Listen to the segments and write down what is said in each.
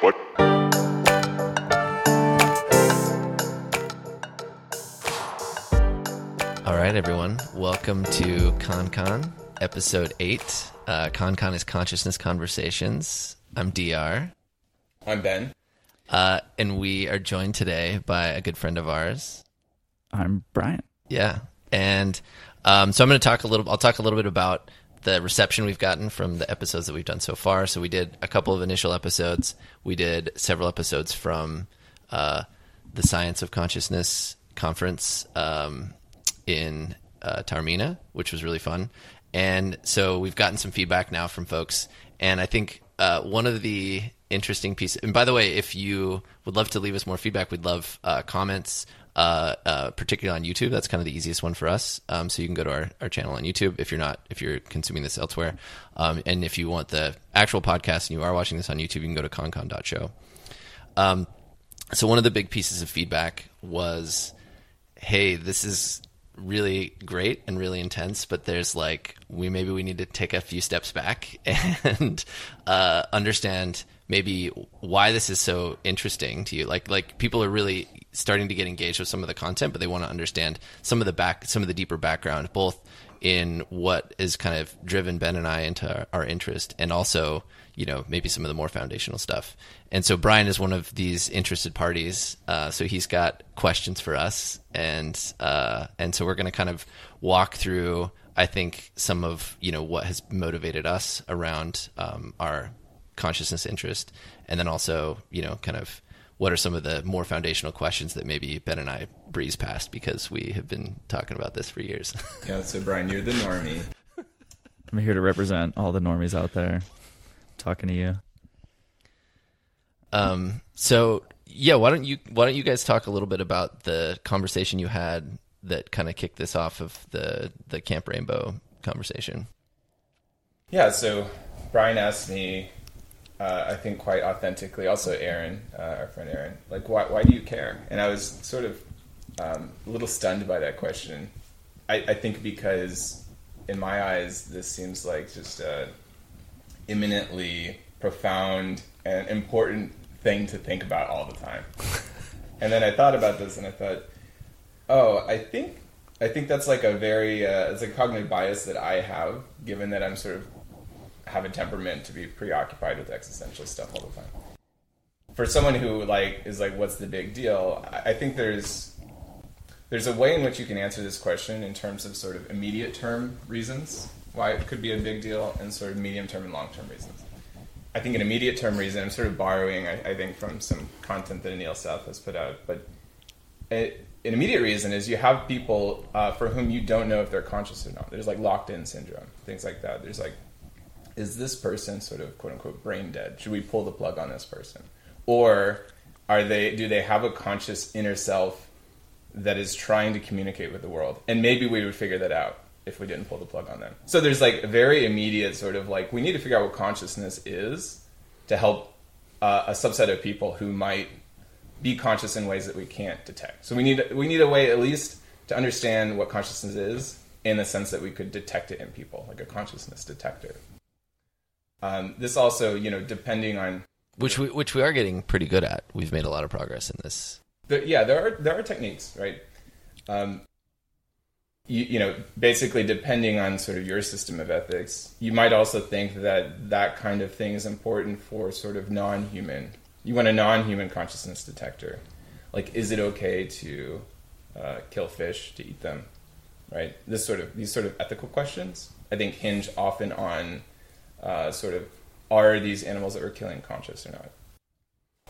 What? All right, everyone. Welcome to ConCon, episode eight. Uh, ConCon is Consciousness Conversations. I'm DR, I'm Ben. uh, and we are joined today by a good friend of ours. I'm Brian. Yeah, and um, so I'm going to talk a little. I'll talk a little bit about the reception we've gotten from the episodes that we've done so far. So we did a couple of initial episodes. We did several episodes from uh, the Science of Consciousness conference um, in uh, Taormina, which was really fun. And so we've gotten some feedback now from folks, and I think uh, one of the interesting pieces. And by the way, if you would love to leave us more feedback, we'd love uh, comments uh, uh, particularly on YouTube. That's kind of the easiest one for us. Um, so you can go to our, our channel on YouTube if you're not if you're consuming this elsewhere. Um, and if you want the actual podcast and you are watching this on YouTube, you can go to concon.show. Um, so one of the big pieces of feedback was, "Hey, this is really great and really intense, but there's like we maybe we need to take a few steps back and uh, understand maybe why this is so interesting to you. Like like people are really starting to get engaged with some of the content, but they want to understand some of the back some of the deeper background, both in what is kind of driven Ben and I into our, our interest, and also you know maybe some of the more foundational stuff. And so Brian is one of these interested parties, uh, so he's got questions for us, and uh, and so we're going to kind of walk through. I think some of you know what has motivated us around um, our consciousness interest, and then also you know kind of what are some of the more foundational questions that maybe Ben and I breeze past because we have been talking about this for years. Yeah, so Brian, you're the normie. I'm here to represent all the normies out there. Talking to you. Um, so yeah, why don't you why don't you guys talk a little bit about the conversation you had that kind of kicked this off of the the Camp Rainbow conversation? Yeah, so Brian asked me, uh, I think quite authentically, also Aaron, uh, our friend Aaron, like, why, why do you care? And I was sort of um, a little stunned by that question. I, I think because, in my eyes, this seems like just a imminently profound and important thing to think about all the time. and then I thought about this and I thought, oh, I think I think that's like a very uh, it's a cognitive bias that I have, given that I'm sort of have a temperament to be preoccupied with existential stuff all the time. For someone who like is like, what's the big deal? I think there's there's a way in which you can answer this question in terms of sort of immediate term reasons why it could be a big deal, and sort of medium term and long term reasons. I think an immediate term reason, I'm sort of borrowing, I, I think, from some content that Anil Seth has put out, but it, an immediate reason is you have people uh, for whom you don't know if they're conscious or not. There's like locked in syndrome, things like that. There's like, is this person sort of quote unquote brain dead? Should we pull the plug on this person? Or are they, do they have a conscious inner self that is trying to communicate with the world? And maybe we would figure that out if we didn't pull the plug on them. So there's like a very immediate sort of like, we need to figure out what consciousness is to help uh, a subset of people who might be conscious in ways that we can't detect. So we need we need a way at least to understand what consciousness is in the sense that we could detect it in people, like a consciousness detector. Um, this also, you know, depending on Which we which we are getting pretty good at. We've made a lot of progress in this. yeah, there are there are techniques, right? Um, you, you know, basically depending on sort of your system of ethics, you might also think that that kind of thing is important for sort of non-human. You want a non-human consciousness detector. Like, is it okay to uh, kill fish to eat them? Right. This sort of these sort of ethical questions, I think, hinge often on uh, sort of are these animals that we're killing conscious or not?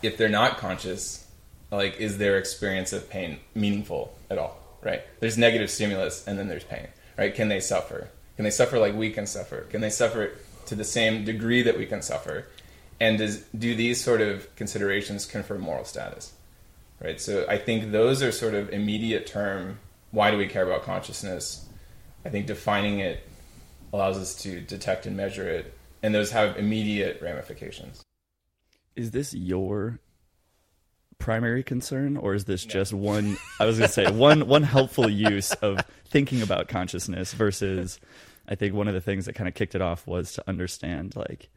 If they're not conscious, like, is their experience of pain meaningful at all? Right? There's negative stimulus and then there's pain. Right? Can they suffer? Can they suffer like we can suffer? Can they suffer to the same degree that we can suffer? And does, do these sort of considerations confer moral status? Right? So I think those are sort of immediate term. Why do we care about consciousness? I think defining it allows us to detect and measure it, and those have immediate ramifications. Is this your primary concern, or is this just one? I was going to say one one helpful use of thinking about consciousness versus. I think one of the things that kind of kicked it off was to understand like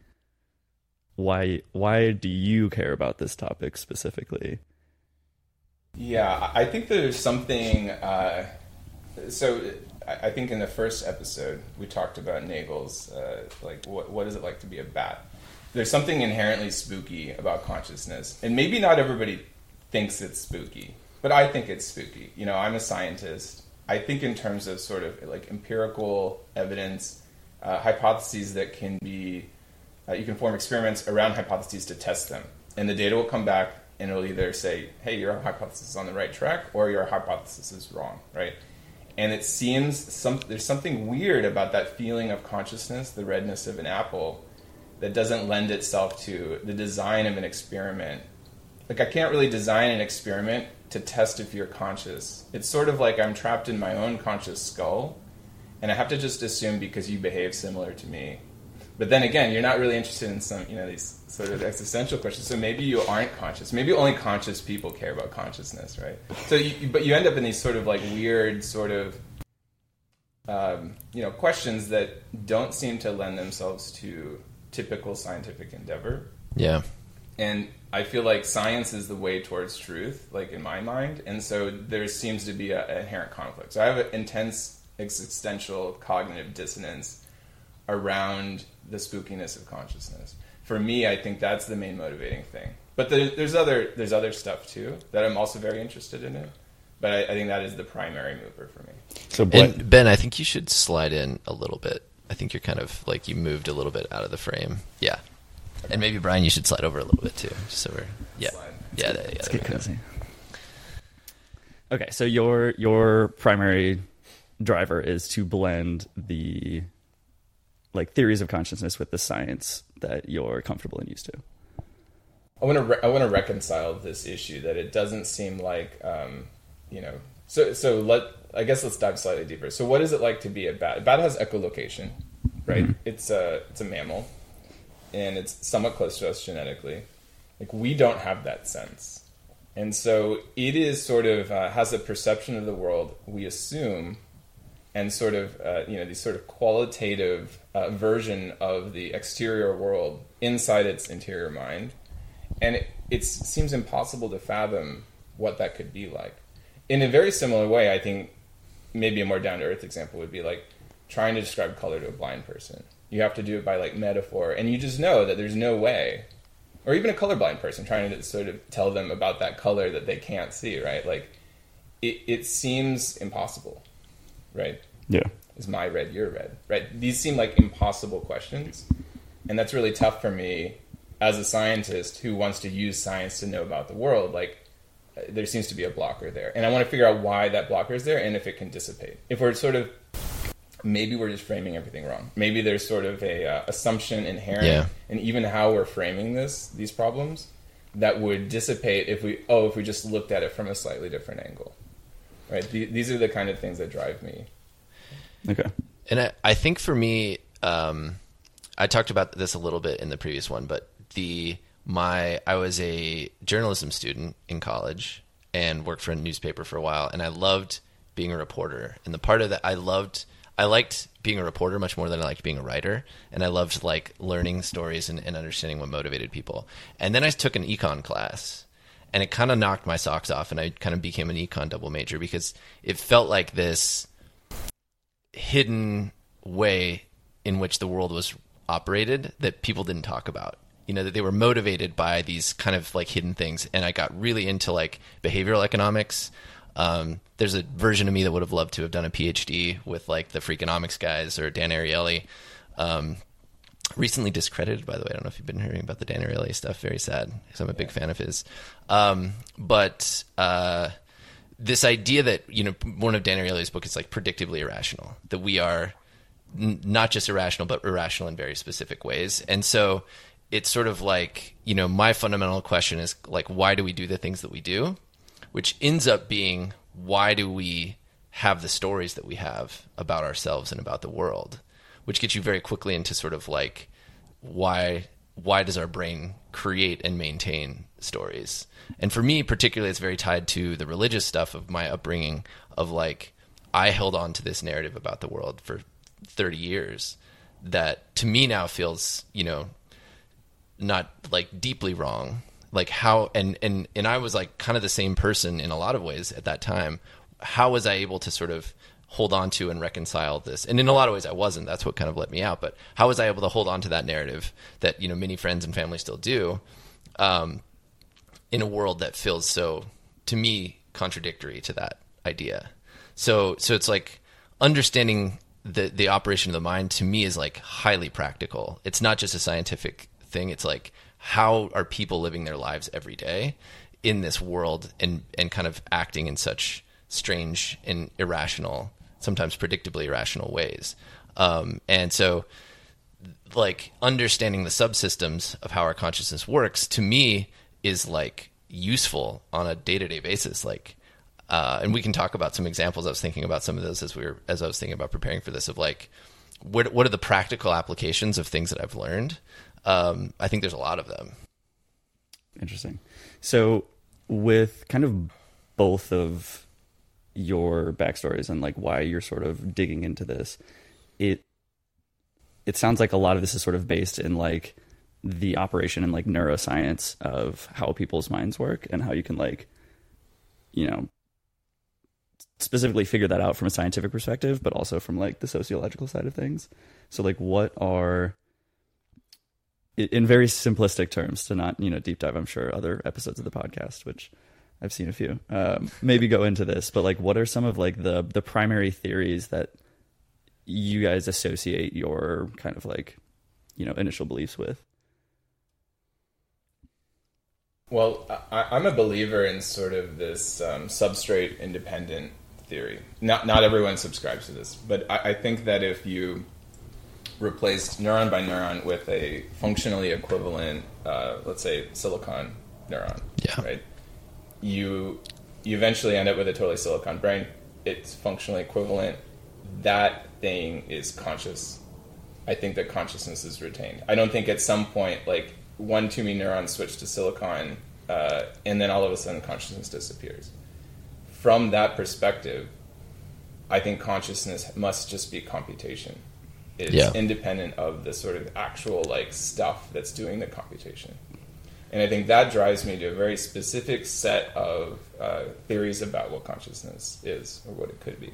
why why do you care about this topic specifically? Yeah, I think there's something. Uh, so I think in the first episode we talked about Nagel's uh, like what what is it like to be a bat? There's something inherently spooky about consciousness, and maybe not everybody thinks it's spooky, but I think it's spooky. You know, I'm a scientist. I think in terms of sort of like empirical evidence, uh, hypotheses that can be, uh, you can form experiments around hypotheses to test them, and the data will come back and it'll either say, "Hey, your hypothesis is on the right track," or "Your hypothesis is wrong." Right? And it seems some, there's something weird about that feeling of consciousness, the redness of an apple, that doesn't lend itself to the design of an experiment. Like I can't really design an experiment to test if you're conscious. It's sort of like I'm trapped in my own conscious skull, and I have to just assume because you behave similar to me. But then again, you're not really interested in some, you know, these sort of existential questions. So maybe you aren't conscious. Maybe only conscious people care about consciousness, right? So, you, but you end up in these sort of like weird, sort of, um, you know, questions that don't seem to lend themselves to typical scientific endeavor. Yeah. And I feel like science is the way towards truth, like in my mind. And so there seems to be an inherent conflict. So I have an intense existential cognitive dissonance around the spookiness of consciousness for me, I think that's the main motivating thing. But there's other there's other stuff too that I'm also very interested in it. But I, I think that is the primary mover for me. So and Ben, I think you should slide in a little bit. I think you're kind of like you moved a little bit out of the frame. Yeah. Okay. And maybe Brian, you should slide over a little bit too, just so we're yeah, slide. yeah, yeah. Let's get cozy. Okay, so your your primary driver is to blend the like theories of consciousness with the science that you're comfortable and used to. I want to re- I want to reconcile this issue that it doesn't seem like um, you know. So so let I guess let's dive slightly deeper. So what is it like to be a bat? A bat has echolocation, right? Mm-hmm. It's a it's a mammal, and it's somewhat close to us genetically. Like we don't have that sense, and so it is sort of uh, has a perception of the world. We assume and sort of uh, you know these sort of qualitative uh, version of the exterior world inside its interior mind, and it, it seems impossible to fathom what that could be like. In a very similar way, I think maybe a more down to earth example would be like trying to describe color to a blind person. You have to do it by like metaphor, and you just know that there's no way, or even a colorblind person trying to sort of tell them about that color that they can't see, right? Like it, it seems impossible right? Yeah. Is my red your red, right? These seem like impossible questions. And that's really tough for me as a scientist who wants to use science to know about the world. Like, there seems to be a blocker there. And I want to figure out why that blocker is there and if it can dissipate. If we're sort of maybe we're just framing everything wrong. Maybe there's sort of a uh, assumption inherent yeah. in even how we're framing this these problems that would dissipate if we oh if we just looked at it from a slightly different angle right? these are the kind of things that drive me. Okay. And I, I think for me, um, I talked about this a little bit in the previous one, but the my I was a journalism student in college and worked for a newspaper for a while, and I loved being a reporter. And the part of that I loved, I liked being a reporter much more than I liked being a writer, and I loved like learning stories and, and understanding what motivated people. And then I took an econ class, and it kind of knocked my socks off and i kind of became an econ double major because it felt like this hidden way in which the world was operated that people didn't talk about. You know that they were motivated by these kind of like hidden things and i got really into like behavioral economics. Um, there's a version of me that would have loved to have done a phd with like the freakonomics guys or dan ariely. Um, recently discredited, by the way. I don't know if you've been hearing about the Dan Ariely stuff. Very sad because I'm a big fan of his. Um, but uh, this idea that you know one of Dan Ariely's book is like predictably irrational. That we are n- not just irrational, but irrational in very specific ways. And so it's sort of like you know my fundamental question is like why do we do the things that we do, which ends up being why do we have the stories that we have about ourselves and about the world which gets you very quickly into sort of like why why does our brain create and maintain stories? And for me, particularly, it's very tied to the religious stuff of my upbringing. Of like, I held on to this narrative about the world for thirty years that to me now feels you know not like deeply wrong like how and and and I was like kind of the same person in a lot of ways at that time how was I able to sort of hold on to and reconcile this. And in a lot of ways I wasn't. That's what kind of let me out. But how was I able to hold on to that narrative that you know many friends and family still do um, in a world that feels so to me contradictory to that idea? So so it's like understanding the the operation of the mind to me is like highly practical. It's not just a scientific thing. It's like how are people living their lives every day in this world and and kind of acting in such strange and irrational, sometimes predictably irrational ways. Um, and so, like understanding the subsystems of how our consciousness works to me is like useful on a day to day basis. Like, uh, and we can talk about some examples. I was thinking about some of those as we were as I was thinking about preparing for this. Of like, what what are the practical applications of things that I've learned um, I think there's a lot of them. Interesting. So, with kind of both of your backstories and like why you're sort of digging into this, it it sounds like a lot of this is sort of based in like the operation and like neuroscience of how people's minds work and how you can like you know specifically figure that out from a scientific perspective but also from like the sociological side of things. So like what are in very simplistic terms to not you know deep dive i'm sure other episodes of the podcast which i've seen a few um, maybe go into this but like what are some of like the the primary theories that you guys associate your kind of like you know initial beliefs with well I, am a believer in sort of this um, substrate independent theory not not everyone subscribes to this but I, I think that if you replaced neuron by neuron with a functionally equivalent, uh, let's say, silicon neuron. Yeah. Right. You you eventually end up with a totally silicon brain. It's functionally equivalent. That thing is conscious. I think that consciousness is retained. I don't think at some point like one to me neuron switch to silicon, uh, and then all of a sudden consciousness disappears. From that perspective, I think consciousness must just be computation It's yeah. independent of the sort of actual like stuff that's doing the computation. And I think that drives me to a very specific set of uh, theories about what consciousness is or what it could be.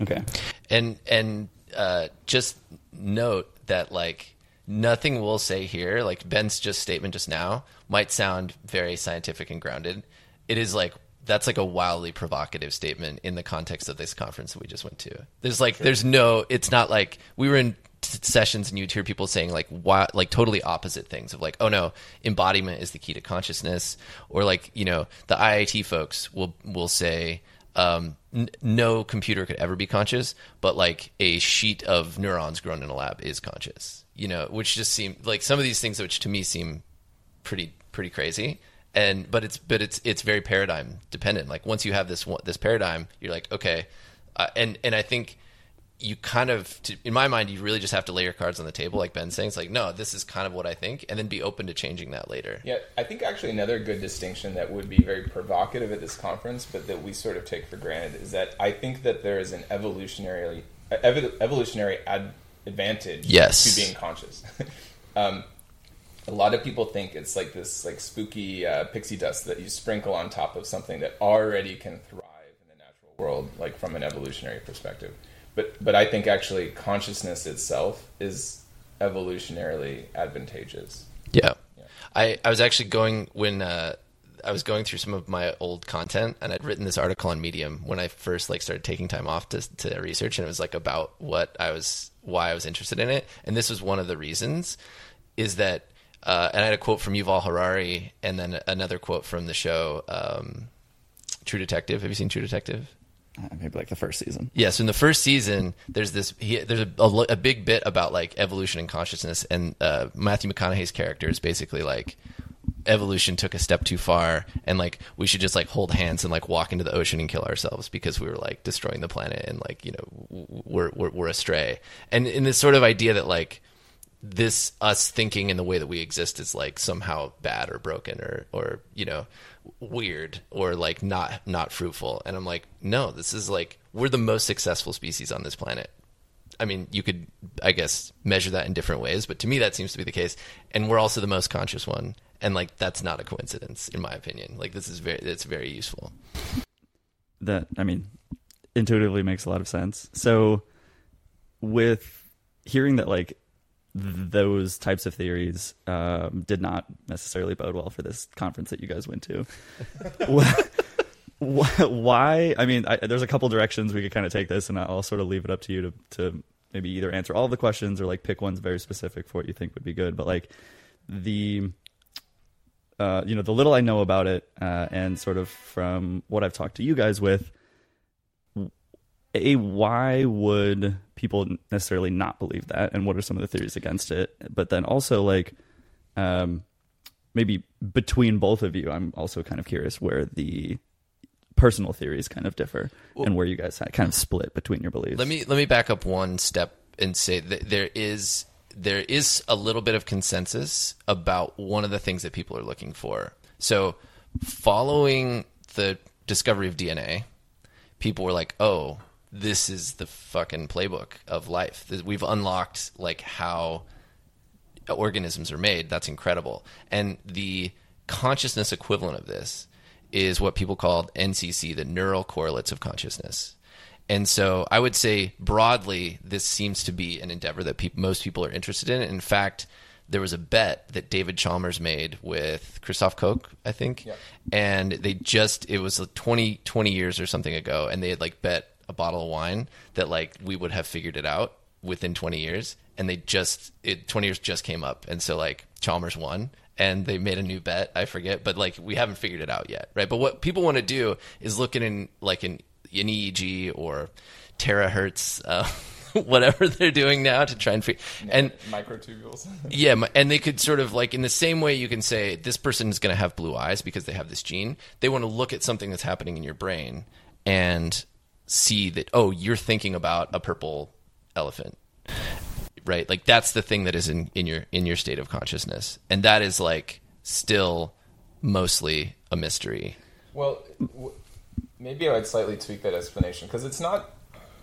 Okay. And and uh, just note that like nothing we'll say here, like Ben's just statement just now, might sound very scientific and grounded. It is like that's like a wildly provocative statement in the context of this conference that we just went to. There's like, sure. there's no, it's not like we were in t- sessions and you'd hear people saying like, like totally opposite things of like, oh no, embodiment is the key to consciousness, or like, you know, the IIT folks will will say, um, n- no computer could ever be conscious, but like a sheet of neurons grown in a lab is conscious. You know, which just seem like some of these things, which to me seem pretty pretty crazy and but it's but it's it's very paradigm dependent. Like once you have this this paradigm, you're like okay, uh, and and I think you kind of to, in my mind you really just have to lay your cards on the table like ben's saying it's like no this is kind of what i think and then be open to changing that later yeah i think actually another good distinction that would be very provocative at this conference but that we sort of take for granted is that i think that there is an evolutionary evolutionary ad- advantage yes. to being conscious um, a lot of people think it's like this like spooky uh, pixie dust that you sprinkle on top of something that already can thrive in the natural world, like from an evolutionary perspective. But but I think actually consciousness itself is evolutionarily advantageous. Yeah, yeah. I I was actually going when. Uh, I was going through some of my old content and I'd written this article on Medium when I first like started taking time off to, to research and it was like about what I was why I was interested in it and this was one of the reasons is that uh, and I had a quote from Yuval Harari, and then another quote from the show um, True Detective. Have you seen True Detective? Uh, maybe like the first season. Yes, in the first season, there's this. He, there's a, a, a, big bit about like evolution and consciousness, and uh, Matthew McConaughey's character is basically like evolution took a step too far, and like we should just like hold hands and like walk into the ocean and kill ourselves because we were like destroying the planet and like you know we're we're, we're astray. And in this sort of idea that like this us thinking in the way that we exist is like somehow bad or broken or or you know weird or like not not fruitful and i'm like no this is like we're the most successful species on this planet I mean, you could, I guess, measure that in different ways, but to me, that seems to be the case. And we're also the most conscious one, and like that's not a coincidence, in my opinion. Like this is very, it's very useful. that I mean, intuitively makes a lot of sense. So, with hearing that, like those types of theories um, did not necessarily bode well for this conference that you guys went to. Wh- wh- Why? I mean, I, there's a couple directions we could kind of take this, and I'll sort of leave it up to you to, to maybe either answer all the questions or like pick ones very specific for what you think would be good. But like the uh, you know, the little I know about it, uh, and sort of from what I've talked to you guys with, a why would people necessarily not believe that, and what are some of the theories against it? But then also like, um, maybe between both of you, I'm also kind of curious where the personal theories kind of differ and where you guys kind of split between your beliefs. Let me let me back up one step and say that there is there is a little bit of consensus about one of the things that people are looking for. So, following the discovery of DNA, people were like, "Oh, this is the fucking playbook of life. We've unlocked like how organisms are made. That's incredible." And the consciousness equivalent of this is what people call NCC, the neural correlates of consciousness. And so I would say broadly, this seems to be an endeavor that peop most people are interested in. In fact, there was a bet that David Chalmers made with Christoph Koch, I think. Yep. And they just, it was like 20, 20 years or something ago. And they had like bet a bottle of wine that like we would have figured it out within 20 years. And they just, it, 20 years just came up. And so like Chalmers won and they made a new bet. I forget, but like we haven't figured it out yet, right? But what people want to do is look at in like an, an EEG or terahertz, uh, whatever they're doing now to try and figure. And microtubules. yeah, and they could sort of like in the same way you can say this person is going to have blue eyes because they have this gene. They want to look at something that's happening in your brain and see that oh, you're thinking about a purple elephant right like that's the thing that is in, in your in your state of consciousness and that is like still mostly a mystery Well, w- maybe I would slightly tweak that explanation because it's not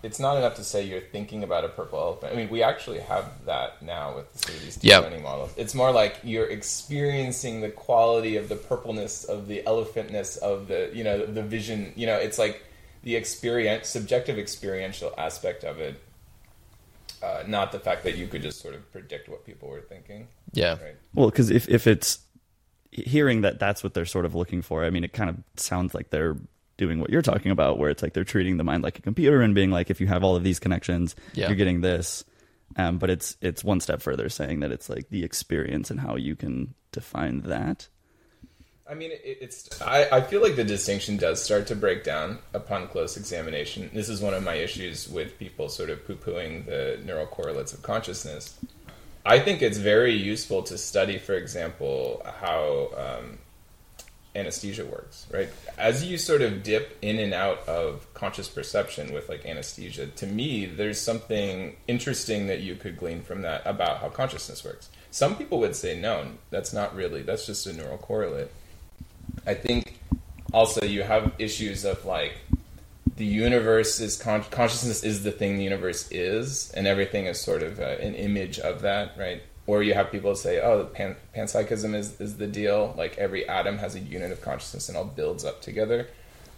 it's not enough to say you're thinking about a purple elephant. I mean, we actually have that now with the these deep Yep. learning models. It's more like you're experiencing the quality of the purpleness of the elephantness of the you know the vision. You know, it's like the experience, subjective experiential aspect of it, uh, not the fact that you could just sort of predict what people were thinking. yeah Right. Well, because if if it's hearing that that's what they're sort of looking for, I mean, it kind of sounds like they're doing what you're talking about, where it's like they're treating the mind like a computer and being like, if you have all of these connections, Yeah. you're getting this. Um, but it's it's one step further, saying that it's like the experience and how you can define that. I mean, it, it's. I, I feel like the distinction does start to break down upon close examination. This is one of my issues with people sort of poo pooing the neural correlates of consciousness. I think it's very useful to study, for example, how um, anesthesia works, right? As you sort of dip in and out of conscious perception with like anesthesia, to me, there's something interesting that you could glean from that about how consciousness works. Some people would say, no, that's not really, that's just a neural correlate. I think also you have issues of like the universe is con- consciousness is the thing the universe is, and everything is sort of uh, an image of that, right? Or you have people say, oh, pan- panpsychism is, is the deal. Like every atom has a unit of consciousness and all builds up together.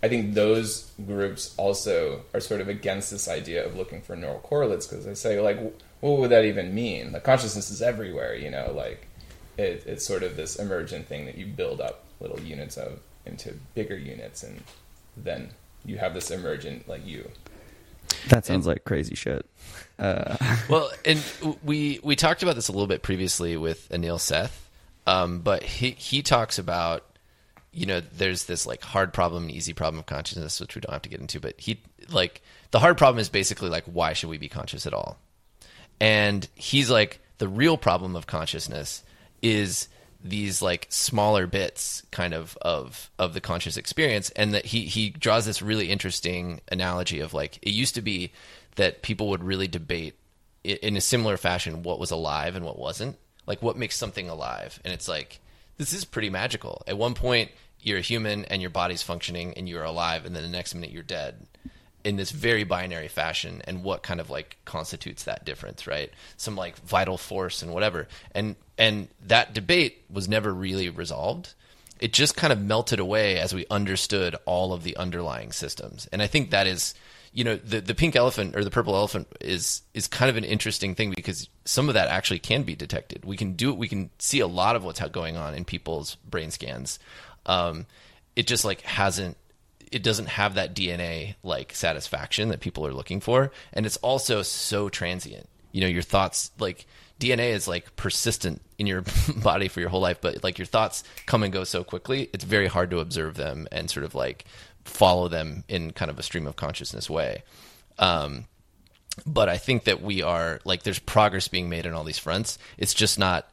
I think those groups also are sort of against this idea of looking for neural correlates because they say, like, what would that even mean? Like consciousness is everywhere, you know, like it, it's sort of this emergent thing that you build up little units of into bigger units, and then you have this emergent like you. That sounds like crazy shit. well, and we we talked about this a little bit previously with Anil Seth, um, but he he talks about you know there's this like hard problem and easy problem of consciousness, which we don't have to get into, but he like the hard problem is basically like why should we be conscious at all? And he's like the real problem of consciousness is these like smaller bits kind of of of the conscious experience and that he he draws this really interesting analogy of like it used to be that people would really debate in a similar fashion what was alive and what wasn't. Like what makes something alive? And it's like this is pretty magical. At one point you're a human and your body's functioning and you're alive and then the next minute you're dead in this very binary fashion and what kind of like constitutes that difference right? Some like vital force and whatever. And and that debate was never really resolved. It just kind of melted away as we understood all of the underlying systems. And i think that is you know the the pink elephant or the purple elephant is is kind of an interesting thing because some of that actually can be detected. We can do it. We can see a lot of what's going on in people's brain scans. Um, it just like hasn't it doesn't have that DNA like satisfaction that people are looking for, and it's also so transient. You know, your thoughts like DNA is like persistent in your body for your whole life, but like your thoughts come and go so quickly, it's very hard to observe them and sort of like follow them in kind of a stream of consciousness way. Um, but I think that we are like there's progress being made on all these fronts. It's just not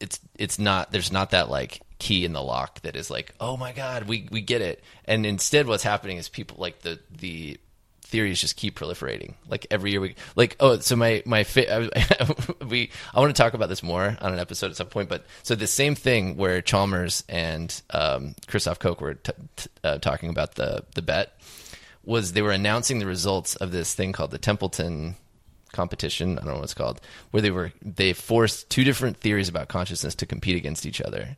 it's it's not there's not that like key in the lock that is like, oh my god, we we get it. And instead, what's happening is people like the the theories just keep proliferating. Like every year we like oh so my my we I want to talk about this more on an episode at some point. But so the same thing where Chalmers and um, Christoph Koch were t- t- uh, talking about the the bet was they were announcing the results of this thing called the Templeton competition. I don't know what it's called, where they were they forced two different theories about consciousness to compete against each other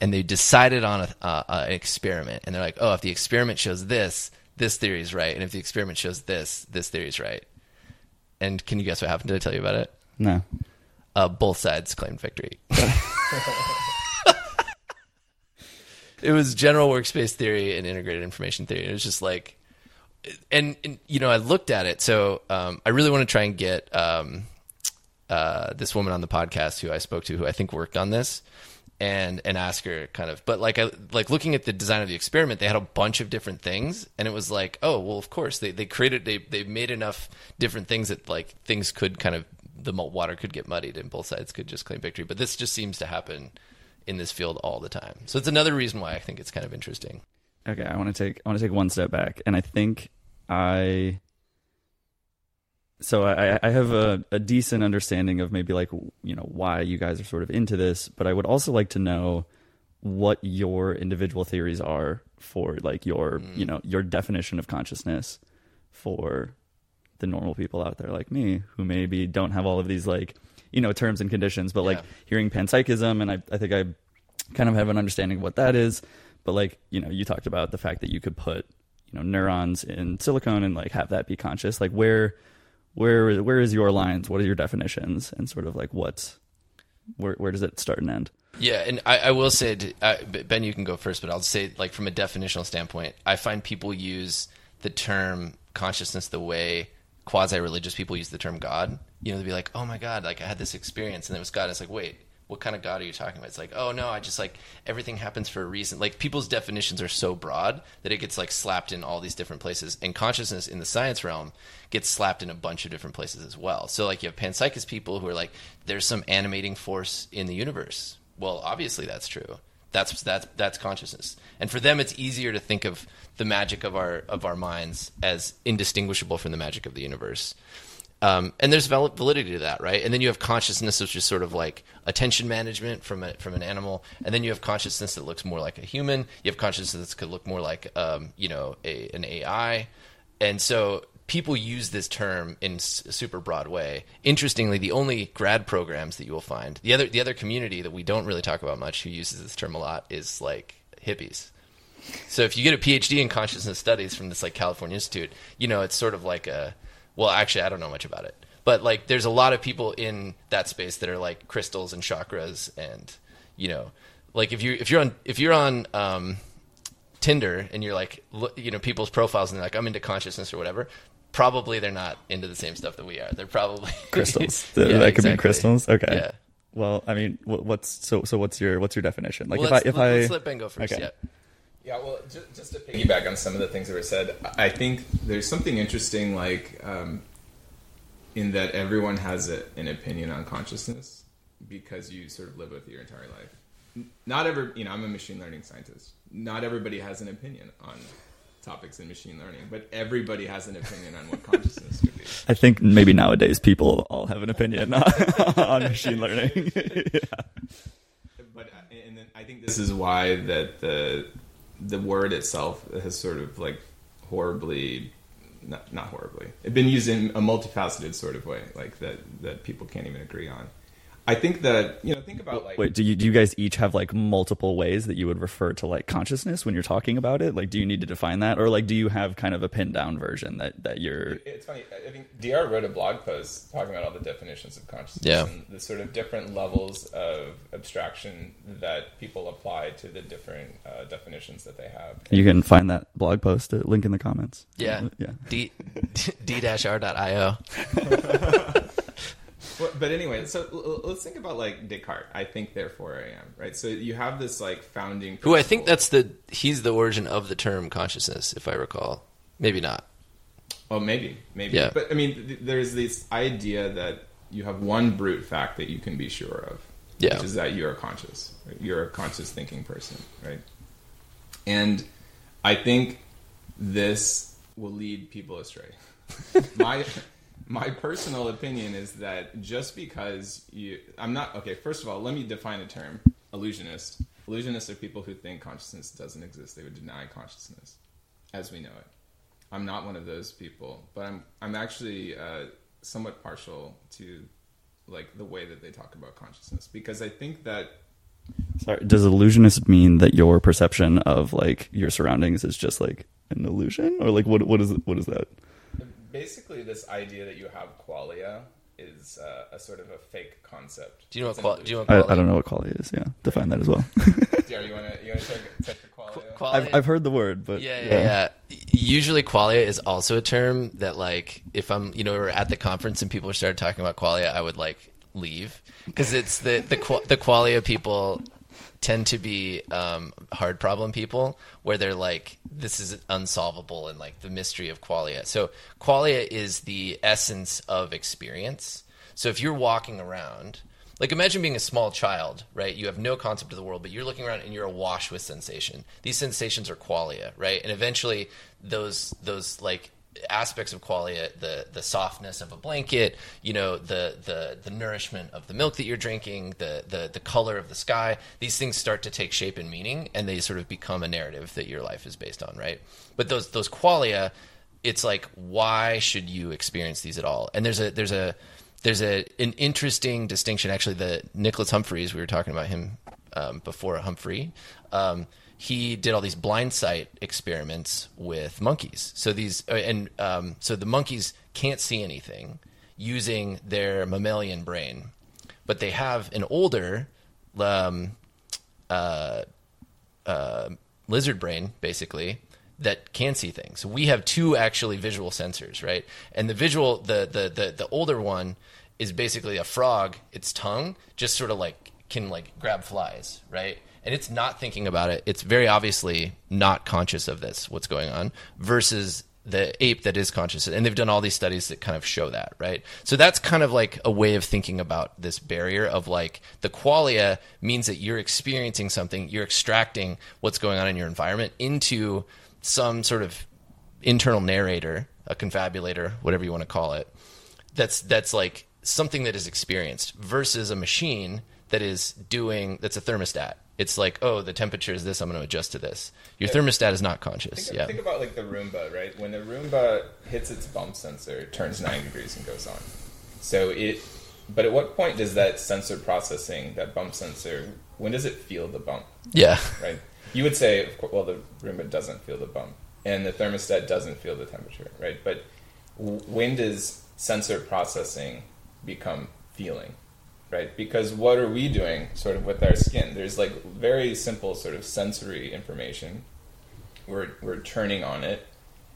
and they decided on a, uh, an experiment, and they're like, oh, if the experiment shows this, this theory is right, and if the experiment shows this, this theory is right. And can you guess what happened? Did I tell you about it? No. Uh, both sides claimed victory. it was general workspace theory and integrated information theory. It was just like, and, and you know, I looked at it. So um, I really want to try and get um, uh, this woman on the podcast who I spoke to, who I think worked on this and and ask her kind of but like I, like looking at the design of the experiment they had a bunch of different things and it was like oh well of course they they created they they made enough different things that like things could kind of the water could get muddied and both sides could just claim victory. But this just seems to happen in this field all the time. So it's another reason why i think it's kind of interesting. Okay i want to take i want to take one step back and i think i so I, I have a, a decent understanding of maybe like you know why you guys are sort of into this, but I would also like to know what your individual theories are for like your mm. you know your definition of consciousness for the normal people out there like me who maybe don't have all of these like you know terms and conditions but yeah. like hearing panpsychism and I, I think i kind of have an understanding of what that is but like you know you talked about the fact that you could put you know neurons in silicone and like have that be conscious like where where where is your lines? What are your definitions? And sort of like what's where where does it start and end? Yeah, and I, I will say, to, uh, Ben, you can go first, but I'll say, like from a definitional standpoint, I find people use the term consciousness the way quasi-religious people use the term God. You know, they'd be like, "Oh my God, like I had this experience, and it was God." It's like, wait, what kind of God are you talking about? It's like, oh no, I just like everything happens for a reason. Like people's definitions are so broad that it gets like slapped in all these different places. And consciousness in the science realm gets slapped in a bunch of different places as well. So like you have panpsychist people who are like, there's some animating force in the universe. Well, obviously that's true. That's that's that's consciousness. And for them it's easier to think of the magic of our of our minds as indistinguishable from the magic of the universe. Um, and there's validity to that, right? And then you have consciousness, which is sort of like attention management from a, from an animal, and then you have consciousness that looks more like a human. You have consciousness that could look more like, um, you know, a, an AI. And so people use this term in a super broad way. Interestingly, the only grad programs that you will find, the other the other community that we don't really talk about much, who uses this term a lot, is like hippies. So if you get a PhD in consciousness studies from this like California Institute, you know, it's sort of like a well, actually, I don't know much about it, but like, there's a lot of people in that space that are like crystals and chakras, and you know, like if you if you're on if you're on um, Tinder and you're like, you know, people's profiles and they're like, I'm into consciousness or whatever. Probably they're not into the same stuff that we are. They're probably crystals. yeah, that exactly. could be crystals. Okay. Yeah. Well, I mean, what's so so? What's your what's your definition? Like, well, if I if I let Ben go first. Okay. Yeah. Yeah, well, just, just, to piggyback on some of the things that were said, I think there's something interesting, like um, in that everyone has a, an opinion on consciousness because you sort of live with it your entire life. Not ever, you know, I'm a machine learning scientist. Not everybody has an opinion on topics in machine learning, but everybody has an opinion on what consciousness could be. I think maybe nowadays people all have an opinion on, on machine learning. yeah. But uh, and then I think this is why that the the word itself has sort of like horribly not, not horribly. It's been used in a multifaceted sort of way, like that that people can't even agree on. I think that you know, think about like Wait, do you do you guys each have like multiple ways that you would refer to like consciousness when you're talking about it? Like, do you need to define that, or like, do you have kind of a pinned down version that that you're? It's funny. I think DR wrote a blog post talking about all the definitions of consciousness Yeah. and the sort of different levels of abstraction that people apply to the different uh, definitions that they have. You can find that blog post. Uh, link in the comments. Yeah. yeah. D d-r.io. Well, but anyway, so l- let's think about like Descartes. I think, therefore I am. Right. So you have this like founding. Who I think that's the he's the origin of the term consciousness, if I recall. Maybe not. Oh, maybe, maybe. Yeah. But I mean, th- there's this idea that you have one brute fact that you can be sure of, Yeah. which is that you are conscious. right? You're a conscious thinking person, right? And I think this will lead people astray. my my personal opinion is that just because you, I'm not okay. First of all, let me define the term illusionist. Illusionists are people who think consciousness doesn't exist. They would deny consciousness as we know it. I'm not one of those people, but I'm I'm actually uh, somewhat partial to like the way that they talk about consciousness because I think that Sorry. Does illusionist mean that your perception of like your surroundings is just like an illusion, or like what what is what is that? Basically this idea that you have qualia is uh, a sort of a fake concept. Do you know It's what an qual- do you know illusion. what I, I don't know what qualia is. Yeah, define that as well. Yeah, you want to you want to check, check the qualia? Qual- I've I've heard the word, but Yeah, yeah, yeah. Usually, qualia is also a term that, like, if I'm, you know, we're at the conference and people started talking about qualia, I would like leave because it's the the qua- the qualia people tend to be um, hard problem people where they're like this is unsolvable and like the mystery of qualia. So qualia is the essence of experience. So if you're walking around like imagine being a small child, right? You have no concept of the world, but you're looking around and you're awash with sensation. These sensations are qualia, right? And eventually those those like aspects of qualia, the the softness of a blanket, you know, the the the nourishment of the milk that you're drinking, the the the color of the sky, these things start to take shape and meaning and they sort of become a narrative that your life is based on, right? But those those qualia, it's like why should you experience these at all? And there's a there's a there's a an interesting distinction. Actually, the Nicholas Humphreys, we were talking about him um, before Humphrey. Um, he did all these blind sight experiments with monkeys. So these uh, and um, so the monkeys can't see anything using their mammalian brain, but they have an older um, uh, uh, lizard brain, basically, that can see things. We have two actually visual sensors, right? And the visual, the the the, the older one is basically a frog. Its tongue just sort of like can like grab flies, right? And it's not thinking about it. It's very obviously not conscious of this, what's going on, versus the ape that is conscious. And they've done all these studies that kind of show that, right? So that's kind of like a way of thinking about this barrier of like the qualia means that you're experiencing something, you're extracting what's going on in your environment into some sort of internal narrator, a confabulator, whatever you want to call it. That's that's like something that is experienced versus a machine that is doing that's a thermostat. It's like, oh, the temperature is this. I'm going to adjust to this. Your thermostat is not conscious. Think, yeah. think about like the Roomba, right? When the Roomba hits its bump sensor, it turns 90 degrees and goes on. So it, but at what point does that sensor processing, that bump sensor, when does it feel the bump, yeah. right? You would say, course, well, the Roomba doesn't feel the bump, and the thermostat doesn't feel the temperature, right? But when does sensor processing become feeling? Right? Because what are we doing sort of with our skin? There's like very simple sort of sensory information. We're, we're turning on it.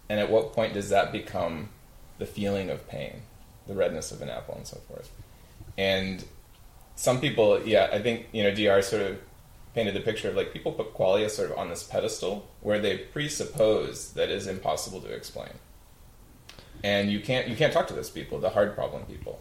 And at what point does that become the feeling of pain, the redness of an apple, and so forth? And some people, yeah, I think, you know, DR sort of painted the picture of like people put qualia sort of on this pedestal where they presuppose that is impossible to explain. And you can't you can't talk to those people, the hard problem people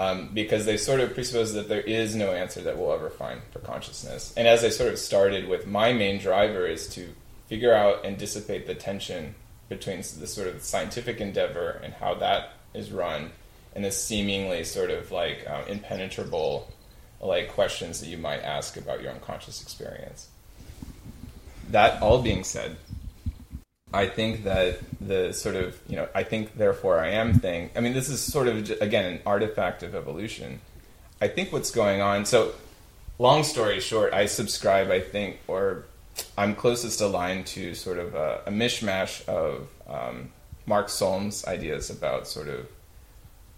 um, because they sort of presuppose that there is no answer that we'll ever find for consciousness. And as I sort of started with, my main driver is to figure out and dissipate the tension between the sort of scientific endeavor and how that is run, and the seemingly sort of like um, impenetrable like questions that you might ask about your unconscious experience. That all being said, I think that the sort of, you know, I think therefore I am thing, I mean, this is sort of, again, an artifact of evolution. I think what's going on, so long story short, I subscribe, I think, or I'm closest aligned to sort of a, a mishmash of um, Mark Solms' ideas about sort of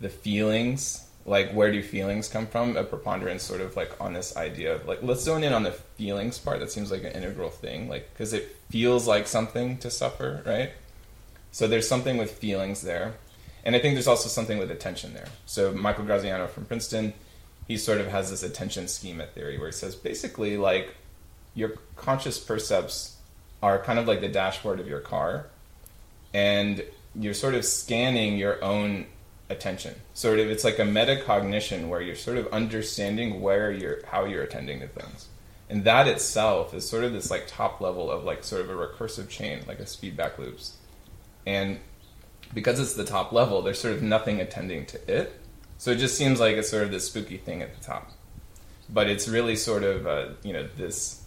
the feelings like where do feelings come from? A preponderance sort of like on this idea of like let's zone in on the feelings part. That seems like an integral thing like because it feels like something to suffer right? So there's something with feelings there. And i think there's also something with attention there. So michael graziano from princeton he sort of has this attention schema theory where he says basically like your conscious percepts are kind of like the dashboard of your car. And you're sort of scanning your own attention. Sort of, it's like a metacognition where you're sort of understanding where you're, how you're attending to things, and that itself is sort of this like top level of like sort of a recursive chain, like a feedback loops, and because it's the top level, there's sort of nothing attending to it, so it just seems like it's sort of this spooky thing at the top, but it's really sort of uh, you know this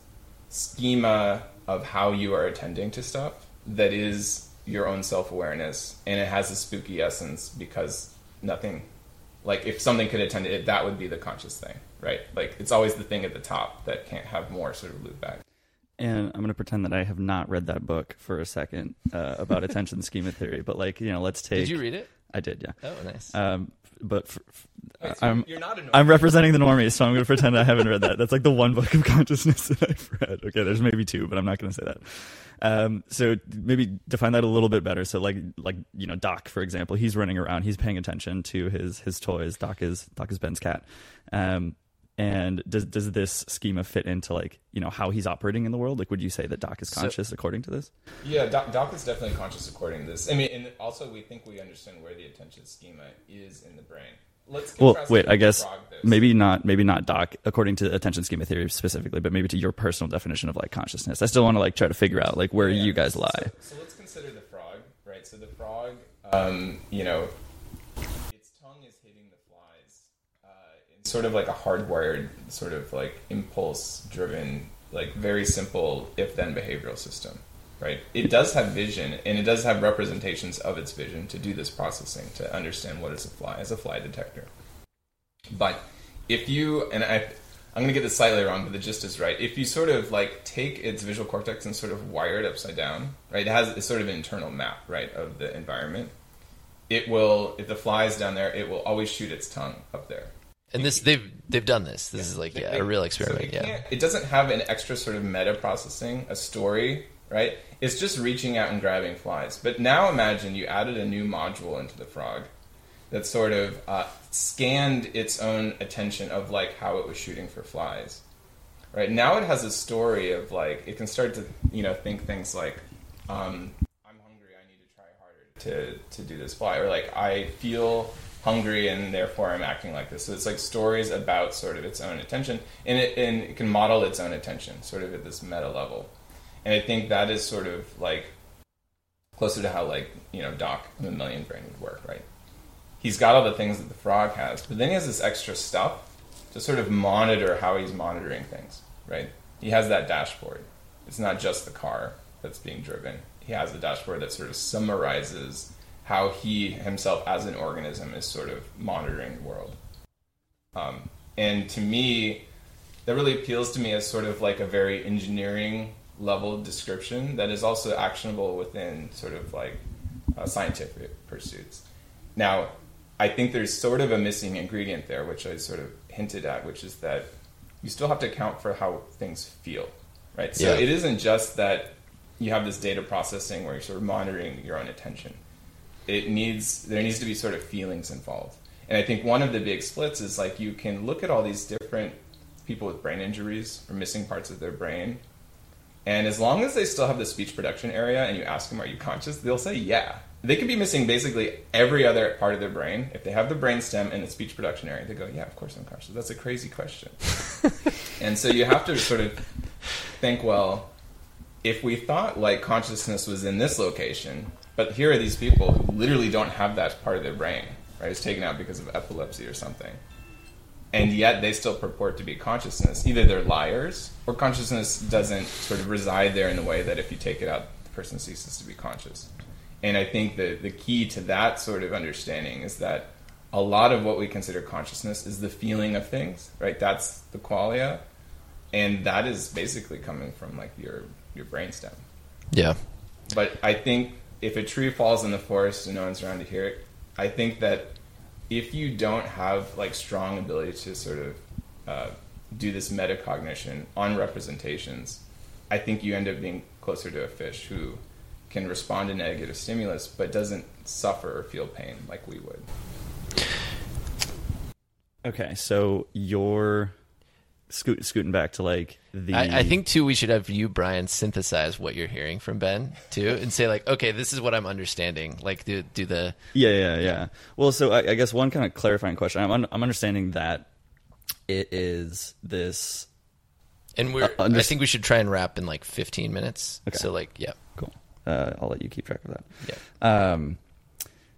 schema of how you are attending to stuff that is your own self awareness, and it has a spooky essence because nothing, like if something could attend it, that would be the conscious thing, right? Like it's always the thing at the top that can't have more sort of loop back. And I'm going to pretend that I have not read that book for a second uh, about attention schema theory, but like you know, let's take. Did you read it? I did, yeah. Oh, nice. Um, but for, Wait, so I'm you're not a normie. I'm representing the normies, so I'm going to pretend I haven't read that. That's like the one book of consciousness that I've read. Okay, there's maybe two, but I'm not going to say that. Um, so maybe define that a little bit better. So like like you know Doc, for example, he's running around, he's paying attention to his his toys. Doc is Doc is Ben's cat. Um, and does does this schema fit into like you know how he's operating in the world? Like, would you say that Doc is So- conscious according to this? Yeah, Doc, Doc is definitely conscious according to this. I mean, and also we think we understand where the attention schema is in the brain. Let's Well, wait, I guess maybe not maybe not Doc according to attention schema theory specifically, but maybe to your personal definition of like consciousness. I still want to like try to figure out like where Yeah. you guys lie. So, so let's consider the frog, right? So the frog, um, you know, its tongue is hitting the flies. Uh, in sort of like a hardwired, sort of like impulse-driven, like very simple if-then behavioral system, right? It does have vision, and it does have representations of its vision to do this processing to understand what is a fly as a fly detector. But if you and I, I'm going to get this slightly wrong, but the gist is right. If you sort of like take its visual cortex and sort of wire it upside down, right? It has a sort of an internal map, right, of the environment. It will, if the fly is down there, it will always shoot its tongue up there. And this they've they've done this. This is like They- yeah, they- a real so experiment. it, yeah. it doesn't have an extra sort of meta processing, a story, right? It's just reaching out and grabbing flies. But now imagine you added a new module into the frog that sort of uh, scanned its own attention of like how it was shooting for flies. Right now, it has a story of like it can start to you know think things like, um, "I'm hungry. I need to try harder to to do this fly," or like I feel hungry and therefore I'm acting like this. So it's like stories about sort of its own attention, and it and it can model its own attention sort of at this meta level. And I think that is sort of like closer to how like you know Doc Mammalian Brain would work, right? He's got all the things that the frog has, but then he has this extra stuff to sort of monitor how he's monitoring things, right? He has that dashboard. It's not just the car that's being driven. He has a dashboard that sort of summarizes how he himself as an organism is sort of monitoring the world. Um, and to me, that really appeals to me as sort of like a very engineering level description that is also actionable within sort of like uh, scientific pursuits. Now, I think there's sort of a missing ingredient there, which I sort of hinted at, which is that you still have to account for how things feel, right? So Yeah. it isn't just that you have this data processing where you're sort of monitoring your own attention. It needs there needs to be sort of feelings involved. And I think one of the big splits is like you can look at all these different people with brain injuries or missing parts of their brain. And as long as they still have the speech production area and you ask them, are you conscious? They'll say, yeah. They could be missing basically every other part of their brain. If they have the brain stem and the speech production area, they go, yeah, of course I'm conscious. That's a crazy question. and so you have to sort of think, well, if we thought like consciousness was in this location, but here are these people who literally don't have that part of their brain, right? It's taken out because of epilepsy or something. And yet they still purport to be consciousness. Either they're liars or consciousness doesn't sort of reside there in the way that if you take it out the person ceases to be conscious. And I think that the key to that sort of understanding is that a lot of what we consider consciousness is the feeling of things, right? That's the qualia, and that is basically coming from like your your brainstem. Yeah. But I think if a tree falls in the forest and no one's around to hear it, I think that if you don't have like strong ability to sort of uh, do this metacognition on representations, I think you end up being closer to a fish who can respond to negative stimulus but doesn't suffer or feel pain like we would. Okay, so you're scoot, scooting back to like the. I, I think too we should have you, Brian, synthesize what you're hearing from Ben too, and say like, okay, this is what I'm understanding. Like, do do the Yeah, yeah, yeah. yeah. Well, so I, I guess one kind of clarifying question. I'm un- I'm understanding that it is this. and we're. Uh, under- I think we should try and wrap in like 15 minutes. Okay. So like, yeah, Cool. Uh, I'll let you keep track of that. yeah, Um,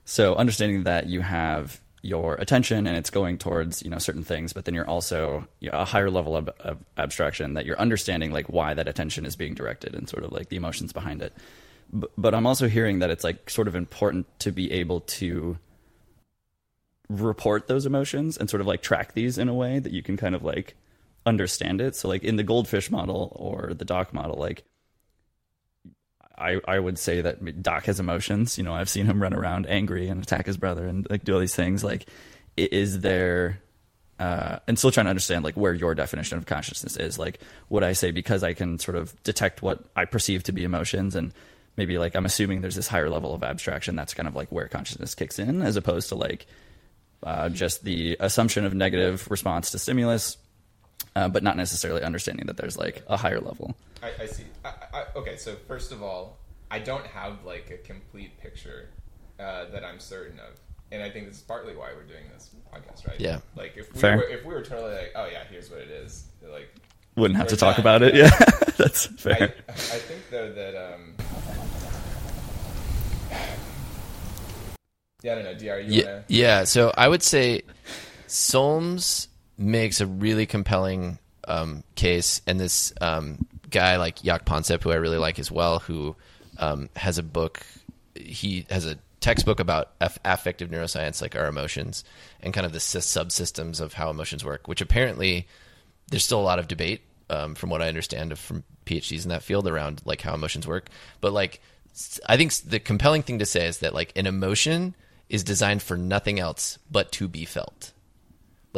so understanding that you have your attention and it's going towards you know certain things, but then you're also you know, a higher level of, of abstraction that you're understanding like why that attention is being directed and sort of like the emotions behind it. But, but I'm also hearing that it's like sort of important to be able to report those emotions and sort of like track these in a way that you can kind of like understand it. So like in the goldfish model or the doc model, like I, I would say that Doc has emotions. You know, I've seen him run around angry and attack his brother and like do all these things. Like, is there, uh, and still trying to understand like where your definition of consciousness is. Like, would I say because I can sort of detect what I perceive to be emotions and maybe like I'm assuming there's this higher level of abstraction that's kind of like where consciousness kicks in as opposed to like uh, just the assumption of negative response to stimulus, uh, but not necessarily understanding that there's like a higher level. I, I see. I, I, okay, so first of all, I don't have like a complete picture uh, that I'm certain of, and I think this is partly why we're doing this podcast, right? Yeah. Like if we Fair. were if we were totally like, oh yeah, here's what it is, like Wouldn't have to talk done. about it. Yeah, that's I, fair. I think though that um, yeah, I don't know, Dr. You yeah, wanna? yeah. So I would say Solms makes a really compelling um, case, and this um, guy like Jaak Panksepp, who I really like as well, who um, has a book. He has a textbook about aff- affective neuroscience, like our emotions, and kind of the sys- subsystems of how emotions work. Which apparently there's still a lot of debate, um, from what I understand of, from PhDs in that field around like how emotions work. But like, I think the compelling thing to say is that like an emotion is designed for nothing else but to be felt.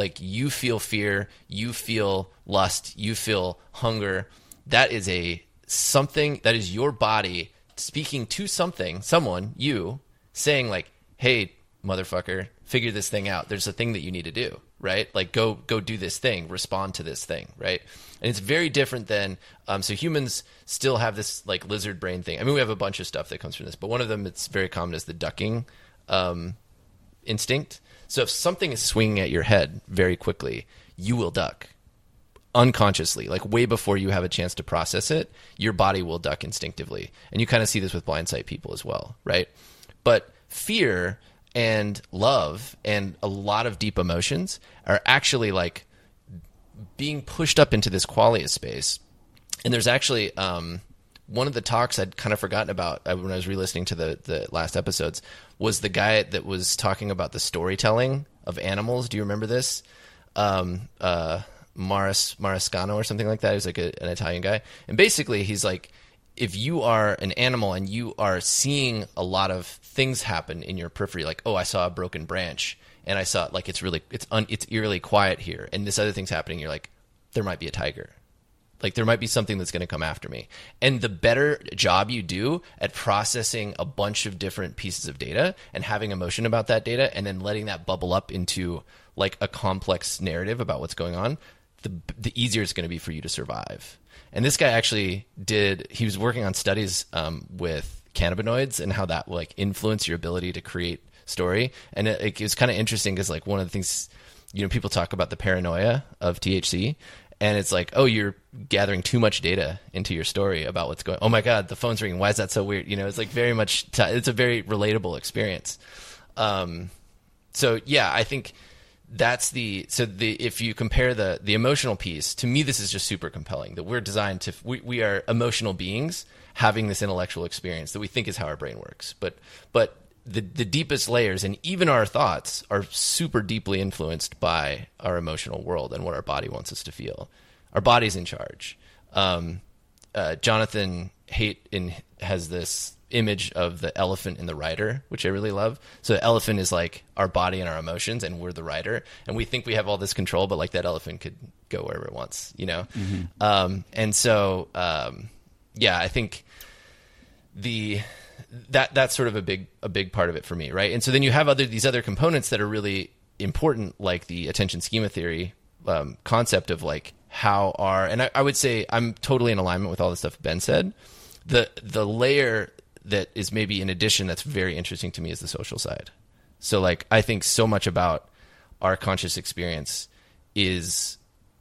Like you feel fear, you feel lust, you feel hunger. That is a something that is your body speaking to something, someone, you, saying like, "Hey, motherfucker, figure this thing out. There's a thing that you need to do, right? Like go go do this thing, respond to this thing, right?" And it's very different than um, so humans still have this like lizard brain thing. I mean, we have a bunch of stuff that comes from this, but one of them that's very common is the ducking um, instinct. So if something is swinging at your head very quickly, you will duck unconsciously, like way before you have a chance to process it, your body will duck instinctively. And you kind of see this with blindsight people as well, right? But fear and love and a lot of deep emotions are actually like being pushed up into this qualia space. And there's actually um, one of the talks I'd kind of forgotten about uh, when I was re-listening to the the last episodes was the guy that was talking about the storytelling of animals. Do you remember this? Um, uh, Maris Mariscano or something like that. He was like a, an Italian guy, and basically he's like, if you are an animal and you are seeing a lot of things happen in your periphery, like oh, I saw a broken branch, and I saw like it's really it's un, it's eerily quiet here, and this other thing's happening. You're like, there might be a tiger like there might be something that's going to come after me. And the better job you do at processing a bunch of different pieces of data and having emotion about that data and then letting that bubble up into like a complex narrative about what's going on, the the easier it's going to be for you to survive. And this guy actually did he was working on studies um, with cannabinoids and how that will like influence your ability to create story. And it, it was kind of interesting because like one of the things you know people talk about the paranoia of THC and it's like, oh, you're gathering too much data into your story about what's going. Oh my god, the phone's ringing. Why is that so weird? You know, it's like very much. T- it's a very relatable experience. Um, so yeah, I think that's the so the if you compare the the emotional piece to me this is just super compelling that we're designed to we, we are emotional beings having this intellectual experience that we think is how our brain works but but the the deepest layers and even our thoughts are super deeply influenced by our emotional world and what our body wants us to feel our body's in charge um, uh, jonathan haidt in has this image of the elephant and the rider, which I really love. So the elephant is like our body and our emotions, and we're the rider, and we think we have all this control, but like that elephant could go wherever it wants, you know. Um, and so, um, yeah, I think the that that's sort of a big a big part of it for me, right? And so then you have other these other components that are really important, like the attention schema theory um, concept of like how are, and I, I would say I'm totally in alignment with all the stuff Ben said. The the layer that is maybe in addition that's very interesting to me is the social side. So like I think so much about our conscious experience is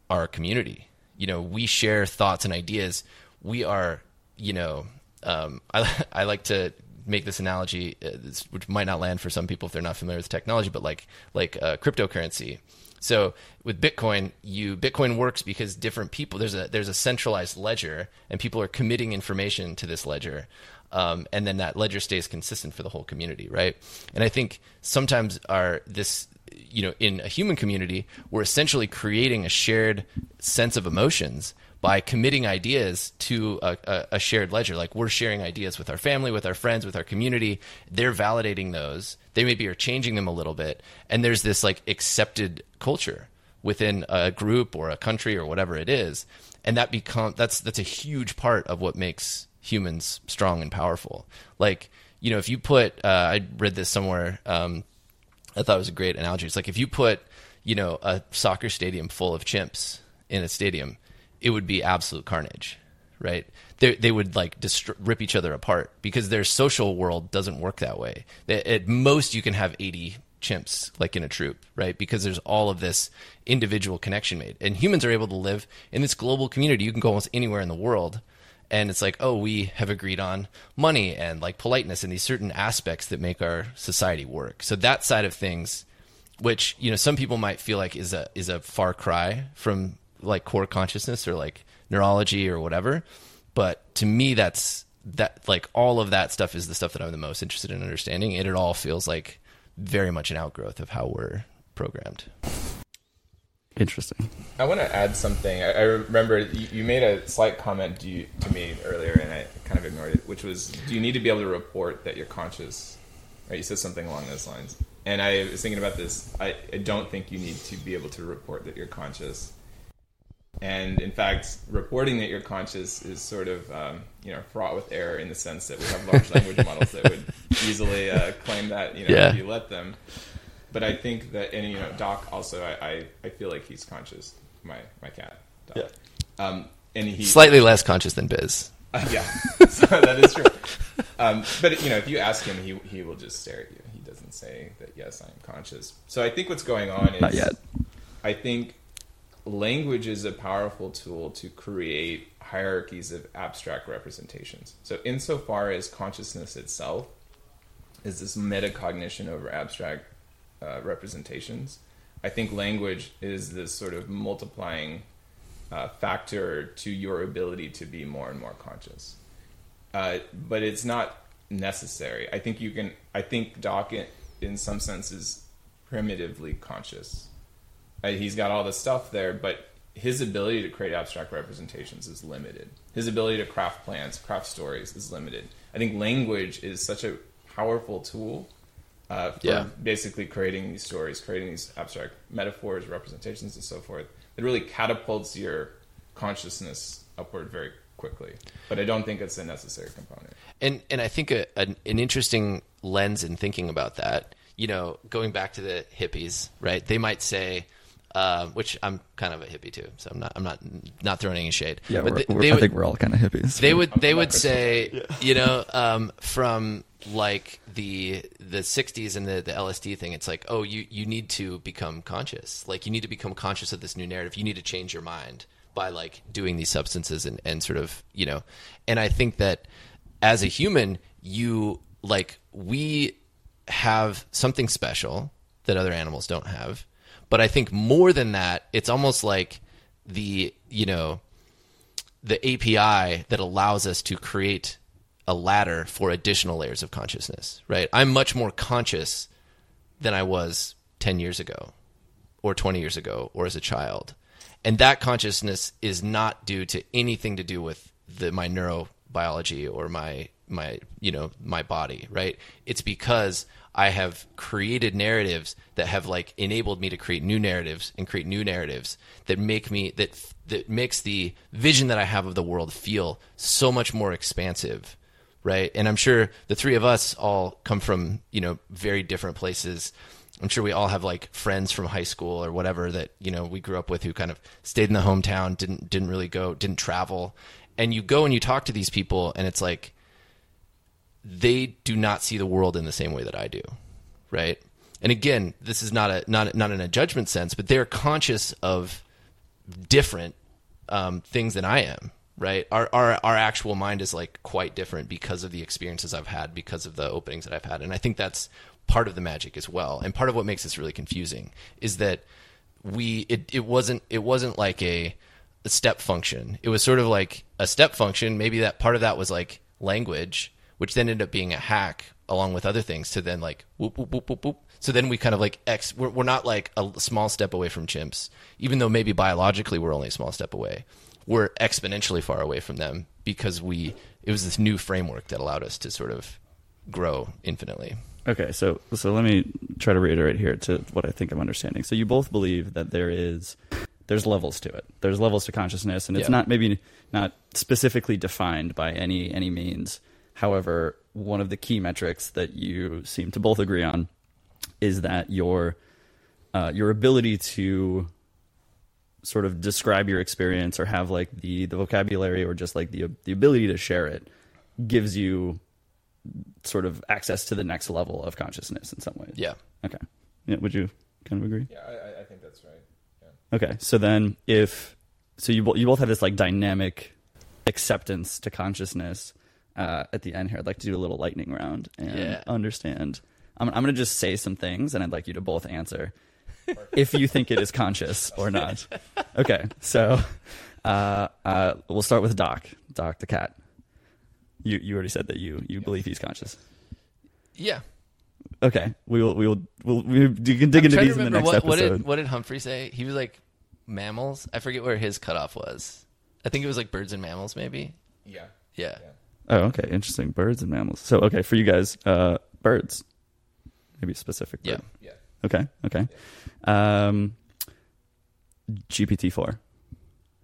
our community. You know, we share thoughts and ideas. We are, you know, um, I I like to make this analogy, uh, which might not land for some people if they're not familiar with technology, but like like uh, cryptocurrency. So with Bitcoin, you Bitcoin works because different people there's a there's a centralized ledger and people are committing information to this ledger. Um, and then that ledger stays consistent for the whole community, right? And I think sometimes our this you know in a human community we're essentially creating a shared sense of emotions by committing ideas to a, a, a shared ledger. Like we're sharing ideas with our family with our friends with our community. They're validating those. They maybe are changing them a little bit. And there's this like accepted culture within a group or a country or whatever it is. And that become that's that's a huge part of what makes humans strong and powerful. Like you know if you put uh, i read this somewhere um, I thought it was a great analogy. It's like if you put, you know, a soccer stadium full of chimps in a stadium, it would be absolute carnage, right? They they would like dist- rip each other apart because their social world doesn't work that way. At most, you can have eighty chimps like in a troop, right? Because there's all of this individual connection made, and humans are able to live in this global community. You can go almost anywhere in the world and it's like oh we have agreed on money and like politeness and these certain aspects that make our society work so that side of things which you know some people might feel like is a is a far cry from like core consciousness or like neurology or whatever but to me that's that like all of that stuff is the stuff that I'm the most interested in understanding and it all feels like very much an outgrowth of how we're programmed Interesting. I want to add something. I, I remember you, you made a slight comment to, you, to me earlier, and I kind of ignored it, which was, do you need to be able to report that you're conscious? Right? You said something along those lines. And I was thinking about this. I, I don't think you need to be able to report that you're conscious. And in fact, reporting that you're conscious is sort of um, you know fraught with error in the sense that we have large language models that would easily uh, claim that you know Yeah. if you let them. But I think that and you know Doc also I, I, I feel like he's conscious. My my cat. Doc. Yeah. Um, and he slightly less conscious than biz uh, yeah, so that is true. Um, but you know, if you ask him, he he will just stare at you. He doesn't say that. Yes, I'm conscious. So I think what's going on is Not yet. I think language is a powerful tool to create hierarchies of abstract representations. So insofar as consciousness itself is this metacognition over abstract uh, representations, I think language is this sort of multiplying uh, factor to your ability to be more and more conscious. Uh, but it's not necessary. I think you can. I think Doc, in, in some sense, is primitively conscious. Uh, he's got all the stuff there, but his ability to create abstract representations is limited. His ability to craft plans, craft stories is limited. I think language is such a powerful tool uh, for Yeah. basically creating these stories, creating these abstract metaphors, representations, and so forth. It really catapults your consciousness upward very quickly. But I don't think it's a necessary component. and and I think a, an, an interesting lens in thinking about that, you know, going back to the hippies, right? They might say, uh, which I'm kind of a hippie too, so I'm not I'm not not throwing any shade. Yeah, but they, they I would, think we're all kind of hippies. they would they I'm would not say, you know, um, from like the the 60s and the the LSD thing, it's like, oh, you you need to become conscious, like you need to become conscious of this new narrative. You need to change your mind by like doing these substances and and sort of you know, and I think that as a human, you like we have something special that other animals don't have, But I think more than that, it's almost like the you know the API that allows us to create a ladder for additional layers of consciousness. Right? I'm much more conscious than I was 10 years ago or 20 years ago or as a child. And that consciousness is not due to anything to do with the, my neurobiology or my my you know my body, right? It's because I have created narratives that have like enabled me to create new narratives and create new narratives that make me that that makes the vision that I have of the world feel so much more expansive right? And I'm sure the three of us all come from, you know, very different places. I'm sure we all have like friends from high school or whatever that, you know, we grew up with who kind of stayed in the hometown, didn't didn't really go, didn't travel. And you go and you talk to these people and it's like they do not see the world in the same way that I do, right? And again, this is not a not not in a judgment sense, but they're conscious of different um, things than I am, right? Our, our our actual mind is like quite different because of the experiences I've had, because of the openings that I've had, and I think that's part of the magic as well. And part of what makes this really confusing is that we it, it wasn't it wasn't like a, a step function. It was sort of like a step function. Maybe that part of that was like language, which then ended up being a hack along with other things to then like whoop whoop whoop whoop whoop. So then we kind of like X. We're, we're not like a small step away from chimps, even though maybe biologically we're only a small step away. We're exponentially far away from them because we it was this new framework that allowed us to sort of grow infinitely. Okay, so so let me try to reiterate here to what I think I'm understanding. So you both believe that there is there's levels to it. There's levels to consciousness, and it's Yeah. not maybe not specifically defined by any any means. However, one of the key metrics that you seem to both agree on is that your uh, your ability to sort of describe your experience or have like the the vocabulary or just like the the ability to share it gives you sort of access to the next level of consciousness in some ways. Yeah. Okay. Yeah. Would you kind of agree? Yeah, I, I- I think that's right. Yeah. Okay. So then, if so, you bo- you both have this like dynamic acceptance to consciousness. Uh, at the end here, I'd like to do a little lightning round and Yeah. understand. I'm, I'm going to just say some things, and I'd like you to both answer if you think it is conscious or not. Okay. So uh, uh, we'll start with Doc. Doc the cat. You you already said that you you believe he's conscious. Yeah. Okay, we will we will we'll, we you can dig I'm into these to in the next what, what episode. did what did Humphrey say? He was like mammals. I forget where his cutoff was. I think it was like birds and mammals, maybe. Yeah. Yeah. Yeah. Oh, okay, interesting. Birds and mammals. So, okay, for you guys, uh, birds, maybe specific. Yeah. Bird. Yeah. Okay. Okay. Um, GPT four,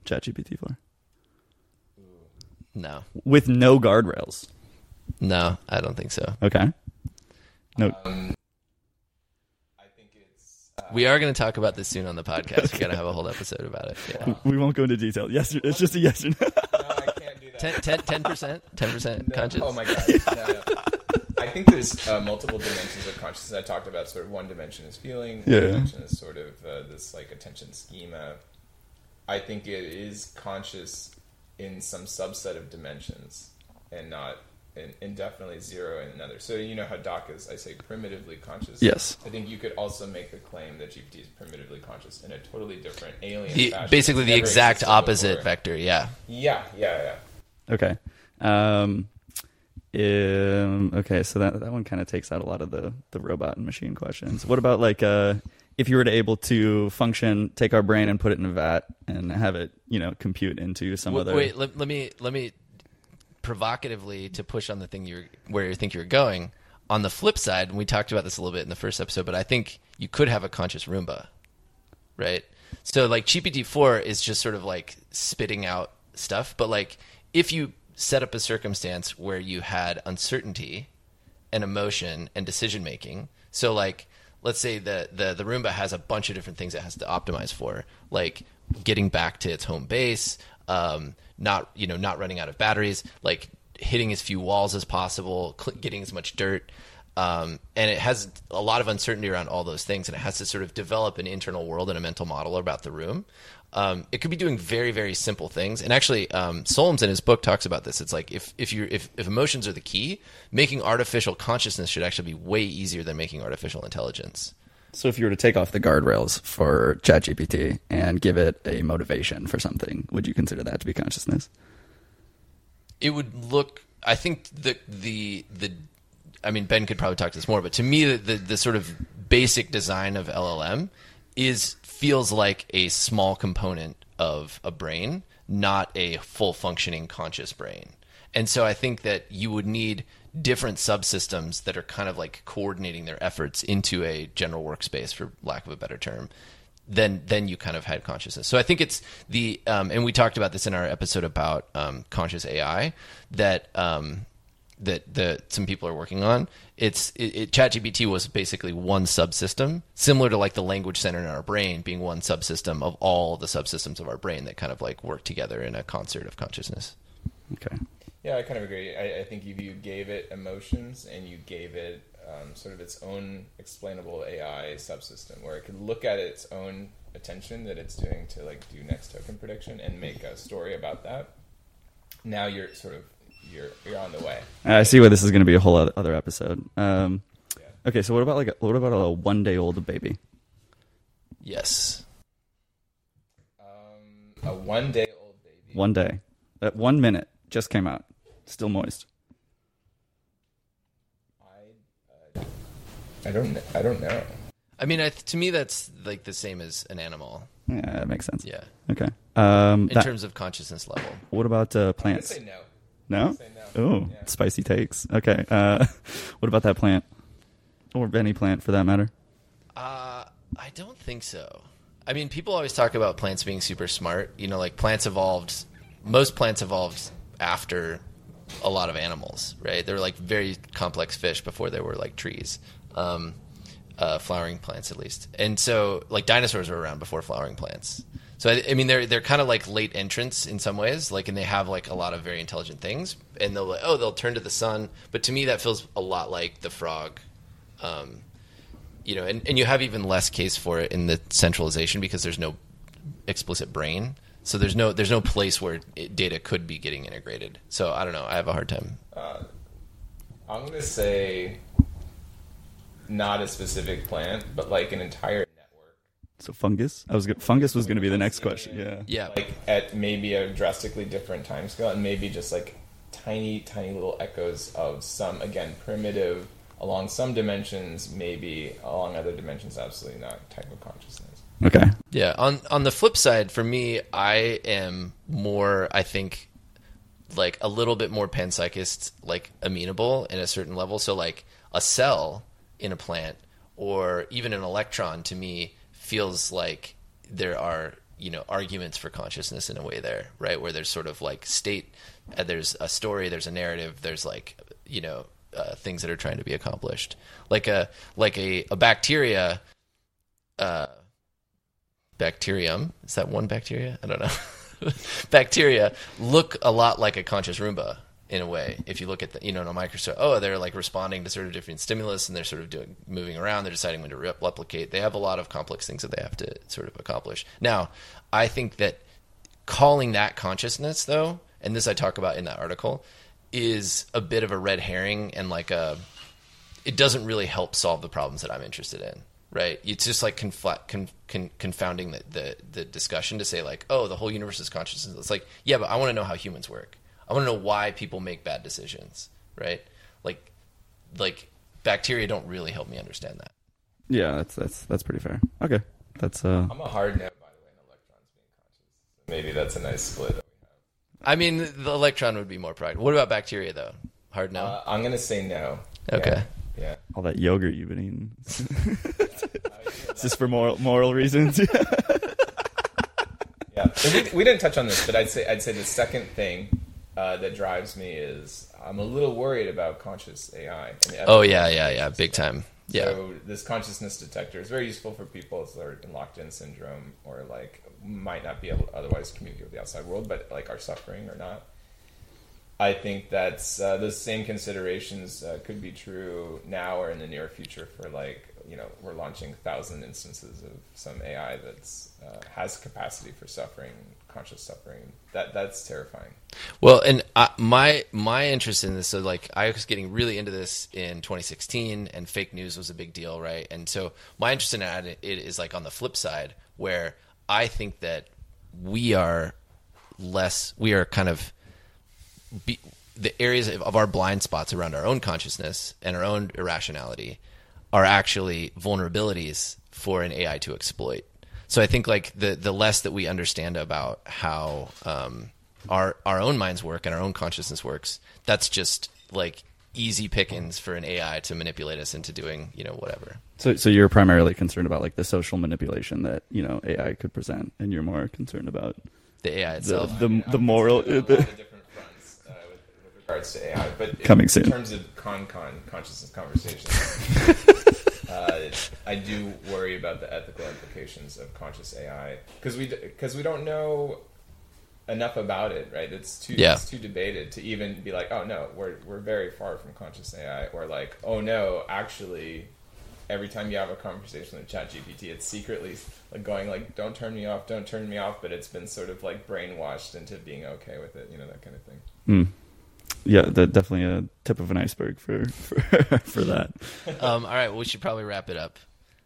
Chat GPT four, No. with no guardrails. No, I don't think so. Okay. No. Um, I think it's. Uh, We are going to talk about this soon on the podcast. We're going to have a whole episode about it. Yeah. we won't go into detail. Yes, it's just a yes or no. no, I can't do that. 10, 10, 10%? 10% No, conscious? Oh my god! No, no. I think there's uh, multiple dimensions of consciousness. I talked about sort of one dimension is feeling, one Yeah. dimension is sort of uh, this like attention schema. I think it is conscious in some subset of dimensions, and not and, and definitely zero in another. So you know how Doc is, I say, primitively conscious. Yes. I think you could also make the claim that GPT is primitively conscious in a totally different alien. The, fashion basically the exact opposite before. vector. Yeah. Yeah, yeah, yeah. Okay. Um, um, okay, so that that one kind of takes out a lot of the the robot and machine questions. What about like uh, if you were to able to function, take our brain and put it in a vat and have it, you know, compute into some Wait, other. wait let, let me let me provocatively to push on the thing you're where you think you're going. On the flip side, and we talked about this a little bit in the first episode, but I think you could have a conscious Roomba, right? So like GPT four is just sort of like spitting out stuff, but like if you set up a circumstance where you had uncertainty and emotion and decision making. So like let's say the, the the Roomba has a bunch of different things it has to optimize for, like getting back to its home base, um, not you know not running out of batteries, like hitting as few walls as possible, cl- getting as much dirt. Um, and it has a lot of uncertainty around all those things, and it has to sort of develop an internal world and a mental model about the room. Um, it could be doing very, very simple things. And actually, um, Solms in his book talks about this. It's like if if you if, if emotions are the key, making artificial consciousness should actually be way easier than making artificial intelligence. So if you were to take off the guardrails for ChatGPT and give it a motivation for something, would you consider that to be consciousness? it would look i think the the the i mean ben could probably talk to this more but to me the, the, the sort of basic design of llm is feels like a small component of a brain not a full functioning conscious brain and so i think that you would need different subsystems that are kind of like coordinating their efforts into a general workspace for lack of a better term then then you kind of had consciousness. So I think it's the um, and we talked about this in our episode about um, conscious AI that um, that the some people are working on. It's it, it, ChatGPT was basically one subsystem, similar to like the language center in our brain being one subsystem of all the subsystems of our brain that kind of like work together in a concert of consciousness. Okay. Yeah, I kind of agree. I, I think if you gave it emotions and you gave it um, sort of its own explainable AI subsystem where it could look at its own attention that it's doing to like do next token prediction and make a story about that. Now you're sort of you're you're on the way. I see why this is going to be a whole other, other episode. Um, Yeah. okay, so what about like a, what about a one day old baby? Yes. Um, a one day old baby. One day, at one minute, just came out, still moist. I, uh, I don't I don't know. I mean, I, to me, that's like the same as an animal. Yeah, that makes sense. Yeah. Okay. Um, In that- terms of consciousness level. what about uh, I'm plants? say no. No. Say no. Oh, Yeah. spicy takes. Okay. Uh, what about that plant, or any plant for that matter? Uh, I don't think so. I mean, people always talk about plants being super smart. You know, like plants evolved. Most plants evolved after a lot of animals, right? They were like very complex fish before they were like trees, um, uh, flowering plants at least. And so, like dinosaurs were around before flowering plants. So I, I mean, they're they're kind of like late entrants in some ways, like, and they have like a lot of very intelligent things. And they'll like, oh, they'll turn to the sun. But to me, that feels a lot like the frog. Um, you know, and, and you have even less case for it in the centralization because there's no explicit brain. So there's no there's no place where it, data could be getting integrated. So I don't know. I have a hard time. Uh, I'm gonna say not a specific plant, but like an entire. So fungus. I was go- fungus was going to be the next question. Yeah. Yeah, Like at maybe a drastically different time scale, and maybe just like tiny, tiny little echoes of some again primitive along some dimensions, maybe along other dimensions, absolutely not type of consciousness. Okay. yeah. On on the flip side, for me, I am more. I think like a little bit more panpsychist, like amenable in a certain level. So like a cell in a plant or even an electron to me feels like there are you know arguments for consciousness in a way there right? Where there's sort of like state uh, there's a story there's a narrative there's like you know uh, things that are trying to be accomplished. Like a like a, a bacteria uh bacterium. Is that one bacteria? I don't know. Bacteria look a lot like a conscious roomba in a way if you look at the you know in a microscope oh they're like responding to sort of different stimulus and they're sort of doing moving around they're deciding when to re- replicate they have a lot of complex things that they have to sort of accomplish now i think that calling that consciousness though and this i talk about in that article is a bit of a red herring and like a it doesn't really help solve the problems that I'm interested in, right? It's just like con- con- confounding the, the the discussion to say like, oh, the whole universe is consciousness. It's like, yeah, but I want to know how humans work. I want to know why people make bad decisions, right? Like, like bacteria don't really help me understand that. Yeah, that's that's that's pretty fair. Okay. That's uh. I'm a hard no, by the way, in electrons being conscious. Maybe that's a nice split. That we have. I mean, the electron would be more practical. What about bacteria though? Hard no. Uh, I'm gonna say no. Okay. Yeah. yeah. all that yogurt you've been eating. Is this for moral moral reasons? Yeah, we, we didn't touch on this, but I'd say I'd say the second thing uh, that drives me is I'm a little worried about conscious AI. oh yeah, yeah, yeah, big time. Yeah. So this consciousness detector is very useful for people that are in locked-in syndrome or like might not be able to otherwise communicate with the outside world, but like are suffering or not. I think that's uh, those same considerations uh, could be true now or in the near future for like you know we're launching thousand instances of some AI that's uh, has capacity for suffering, conscious suffering. That that's terrifying. Well, and I, my my interest in this, so like I was getting really into this in 2016, and fake news was a big deal, right? And so my interest in it is like on the flip side, where I think that we are less, we are kind of be, the areas of, of our blind spots around our own consciousness and our own irrationality are actually vulnerabilities for an AI to exploit. So I think like the the less that we understand about how um, our our own minds work and our own consciousness works, that's just like easy pickings for an AI to manipulate us into doing you know whatever. So, so you're primarily concerned about like the social manipulation that you know AI could present, and you're more concerned about the AI itself. the, I mean, the I'm moral. concerned about a lot of different fronts, uh, with, with regards to AI, but in- Coming in soon. terms of con con consciousness conversations, uh, I do worry about the ethical implications of conscious AI because we because we don't know enough about it. Right? It's too Yeah. it's too debated to even be like, oh no, we're we're very far from conscious AI, or like, oh no, actually. Every time you have a conversation with ChatGPT, it's secretly like going like, "Don't turn me off, don't turn me off," but it's been sort of like brainwashed into being okay with it, you know, that kind of thing. Mm. Yeah, that definitely a tip of an iceberg for for, for that. um, all right, well, we should probably wrap it up.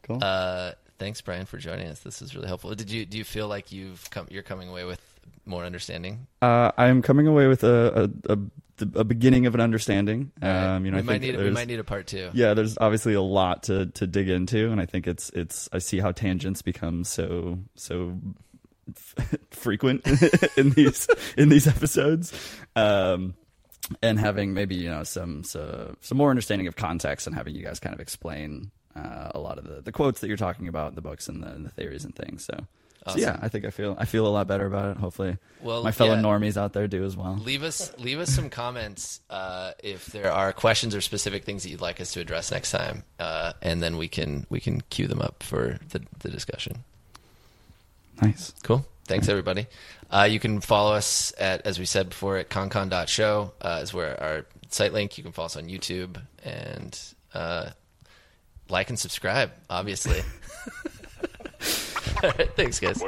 Cool. Uh, thanks, Brian, for joining us. This is really helpful. Did you do you feel like you've come you're coming away with more understanding? Uh, I'm coming away with a a, a, a beginning of an understanding. Um, you know, we I might need we might need a part two. yeah, there's obviously a lot to to dig into, and I think it's it's I see how tangents become so so f- frequent in these in these episodes, um, and having maybe you know some so, some more understanding of context and having you guys kind of explain uh, a lot of the, the quotes that you're talking about in the books and the, and the theories and things. So. So yeah, I think I feel I feel a lot better about it. Hopefully, Well, my fellow yeah. normies out there do as well. Leave us leave us some comments uh, if there are questions or specific things that you'd like us to address next time, uh, and then we can we can queue them up for the, the discussion. Nice. Cool. Thanks, everybody. Uh, you can follow us at, as we said before, at concon.show uh, is where our site link. You can follow us on YouTube and uh, like and subscribe, obviously. All right, thanks, guys.